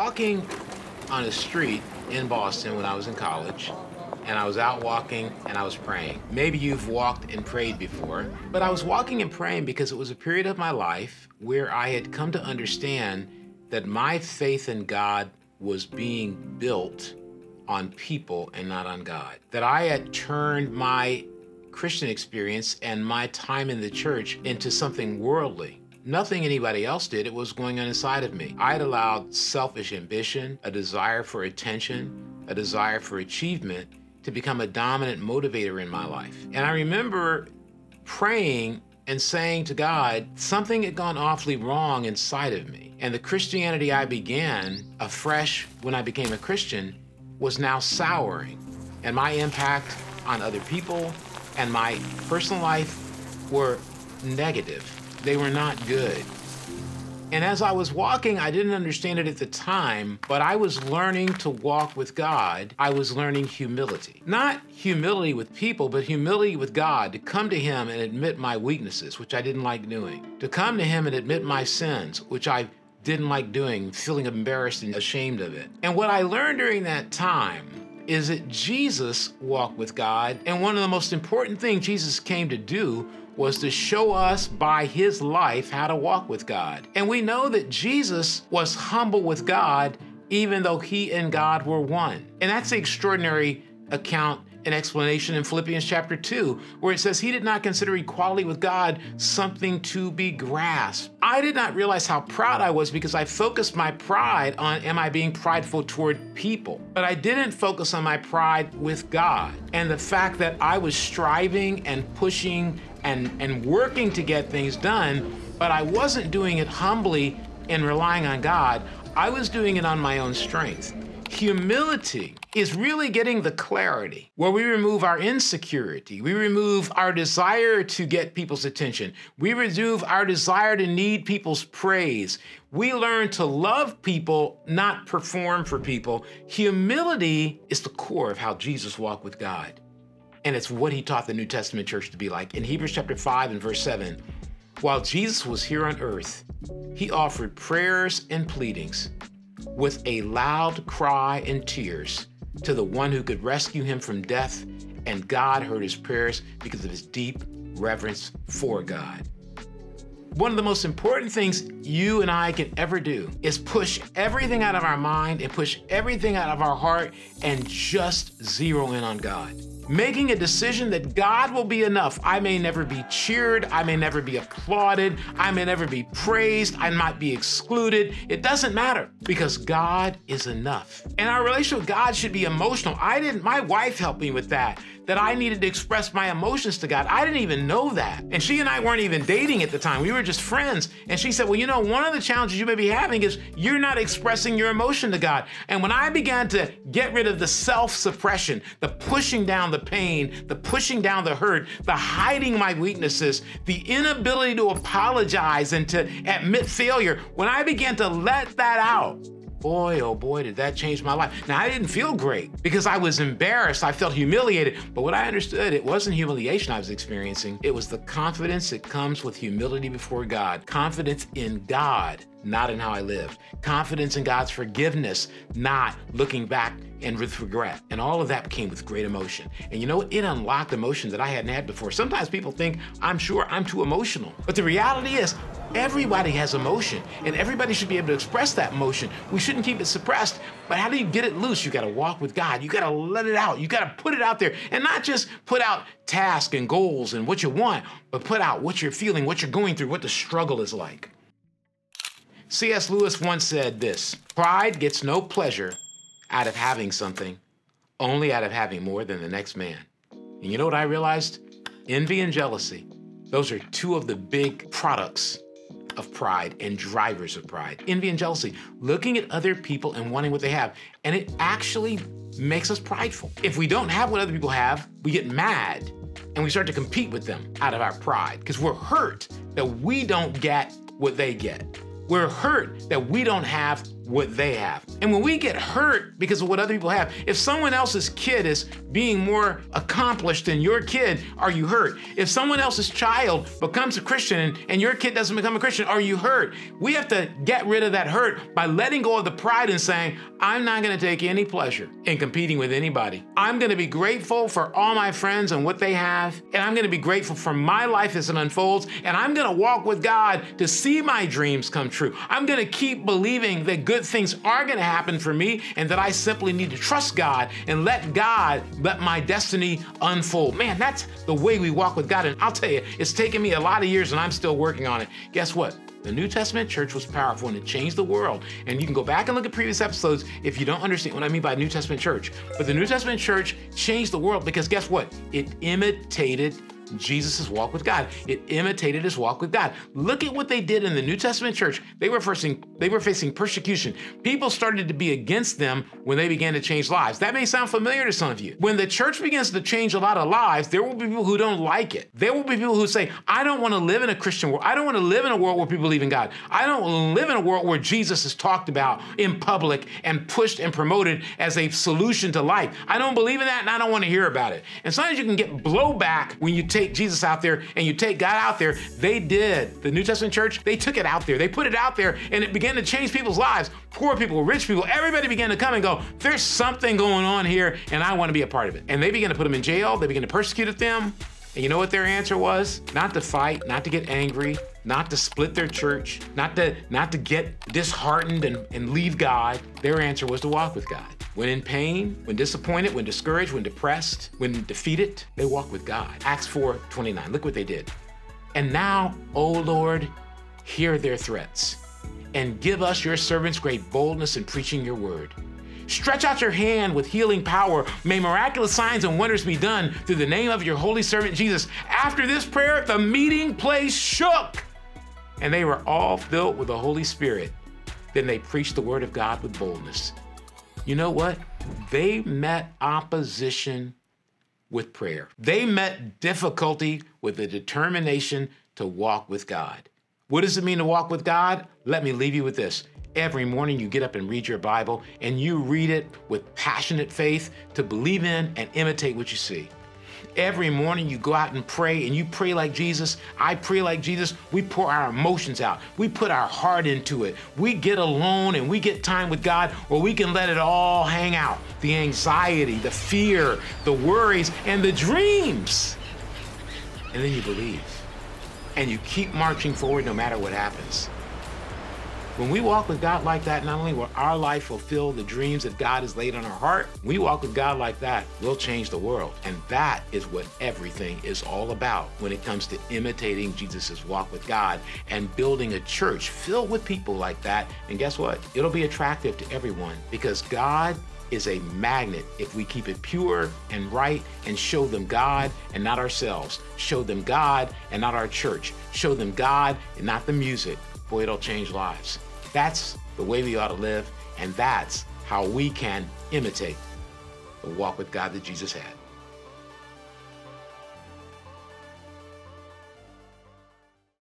walking on a street in Boston when I was in college, and I was out walking and I was praying. Maybe you've walked and prayed before, but I was walking and praying because it was a period of my life where I had come to understand that my faith in God was being built on people and not on God. That I had turned my Christian experience and my time in the church into something worldly. Nothing anybody else did, it was going on inside of me. I had allowed selfish ambition, a desire for attention, a desire for achievement to become a dominant motivator in my life. And I remember praying and saying to God, something had gone awfully wrong inside of me. And the Christianity I began afresh when I became a Christian was now souring. And my impact on other people and my personal life were negative. They were not good. And as I was walking, I didn't understand it at the time, but I was learning to walk with God. I was learning humility. Not humility with people, but humility with God, to come to Him and admit my weaknesses, which I didn't like doing, to come to Him and admit my sins, which I didn't like doing, feeling embarrassed and ashamed of it. And what I learned during that time is that Jesus walked with God, and one of the most important things Jesus came to do was to show us by his life how to walk with God. And we know that Jesus was humble with God even though he and God were one. And that's the extraordinary account and explanation in Philippians chapter 2, where it says, He did not consider equality with God something to be grasped. I did not realize how proud I was because I focused my pride on, Am I being prideful toward people? But I didn't focus on my pride with God and the fact that I was striving and pushing and, and working to get things done, but I wasn't doing it humbly and relying on God. I was doing it on my own strength. Humility is really getting the clarity where we remove our insecurity, we remove our desire to get people's attention, we remove our desire to need people's praise. We learn to love people, not perform for people. Humility is the core of how Jesus walked with God. And it's what he taught the New Testament church to be like. In Hebrews chapter 5 and verse 7, while Jesus was here on earth, he offered prayers and pleadings with a loud cry and tears to the one who could rescue him from death, and God heard his prayers because of his deep reverence for God. One of the most important things you and I can ever do is push everything out of our mind and push everything out of our heart and just zero in on God making a decision that God will be enough. I may never be cheered, I may never be applauded, I may never be praised, I might be excluded. It doesn't matter because God is enough. And our relationship with God should be emotional. I didn't, my wife helped me with that that I needed to express my emotions to God. I didn't even know that. And she and I weren't even dating at the time. We were just friends. And she said, Well, you know, one of the challenges you may be having is you're not expressing your emotion to God. And when I began to get rid of the self suppression, the pushing down the pain, the pushing down the hurt, the hiding my weaknesses, the inability to apologize and to admit failure, when I began to let that out, boy, oh boy, did that change my life. Now, I didn't feel great because I was embarrassed. I felt humiliated. But what I understood, it wasn't humiliation I was experiencing, it was the confidence that comes with humility before God, confidence in God, not in how I lived, confidence in God's forgiveness, not looking back and with regret. And all of that came with great emotion. And you know, it unlocked emotions that I hadn't had before. Sometimes people think I'm sure I'm too emotional. But the reality is, everybody has emotion and everybody should be able to express that emotion. We shouldn't keep it suppressed. But how do you get it loose? You got to walk with God. You got to let it out. You got to put it out there and not just put out tasks and goals and what you want, but put out what you're feeling, what you're going through, what the struggle is like. C.S. Lewis once said this Pride gets no pleasure out of having something, only out of having more than the next man. And you know what I realized? Envy and jealousy. Those are two of the big products of pride and drivers of pride. Envy and jealousy, looking at other people and wanting what they have. And it actually makes us prideful. If we don't have what other people have, we get mad and we start to compete with them out of our pride because we're hurt that we don't get what they get. We're hurt that we don't have what they have. And when we get hurt because of what other people have, if someone else's kid is being more accomplished than your kid, are you hurt? If someone else's child becomes a Christian and your kid doesn't become a Christian, are you hurt? We have to get rid of that hurt by letting go of the pride and saying, I'm not going to take any pleasure in competing with anybody. I'm going to be grateful for all my friends and what they have, and I'm going to be grateful for my life as it unfolds, and I'm going to walk with God to see my dreams come true. I'm going to keep believing that good things are going to happen for me and that I simply need to trust God and let God let my destiny unfold. Man, that's the way we walk with God. And I'll tell you, it's taken me a lot of years and I'm still working on it. Guess what? The New Testament church was powerful and it changed the world. And you can go back and look at previous episodes if you don't understand what I mean by New Testament church. But the New Testament church changed the world because guess what? It imitated Jesus' walk with God. It imitated his walk with God. Look at what they did in the New Testament church. They were facing they were facing persecution. People started to be against them when they began to change lives. That may sound familiar to some of you. When the church begins to change a lot of lives, there will be people who don't like it. There will be people who say, "I don't want to live in a Christian world. I don't want to live in a world where people believe in God. I don't live in a world where Jesus is talked about in public and pushed and promoted as a solution to life. I don't believe in that and I don't want to hear about it." And sometimes you can get blowback when you take take Jesus out there and you take God out there, they did. The New Testament church, they took it out there. They put it out there and it began to change people's lives. Poor people, rich people, everybody began to come and go, there's something going on here and I want to be a part of it. And they began to put them in jail. They began to persecute them. And you know what their answer was? Not to fight, not to get angry, not to split their church, not to not to get disheartened and, and leave God. Their answer was to walk with God. When in pain, when disappointed, when discouraged, when depressed, when defeated, they walk with God. Acts 4 29. Look what they did. And now, O Lord, hear their threats and give us, your servants, great boldness in preaching your word. Stretch out your hand with healing power. May miraculous signs and wonders be done through the name of your holy servant Jesus. After this prayer, the meeting place shook, and they were all filled with the Holy Spirit. Then they preached the word of God with boldness. You know what? They met opposition with prayer. They met difficulty with a determination to walk with God. What does it mean to walk with God? Let me leave you with this. Every morning you get up and read your Bible and you read it with passionate faith to believe in and imitate what you see. Every morning you go out and pray and you pray like Jesus. I pray like Jesus. We pour our emotions out. We put our heart into it. We get alone and we get time with God where we can let it all hang out. The anxiety, the fear, the worries, and the dreams. And then you believe. And you keep marching forward no matter what happens. When we walk with God like that, not only will our life fulfill the dreams that God has laid on our heart, we walk with God like that, we'll change the world. And that is what everything is all about when it comes to imitating Jesus' walk with God and building a church filled with people like that. And guess what? It'll be attractive to everyone because God is a magnet if we keep it pure and right and show them God and not ourselves. Show them God and not our church. Show them God and not the music. Boy, it'll change lives. That's the way we ought to live, and that's how we can imitate the walk with God that Jesus had.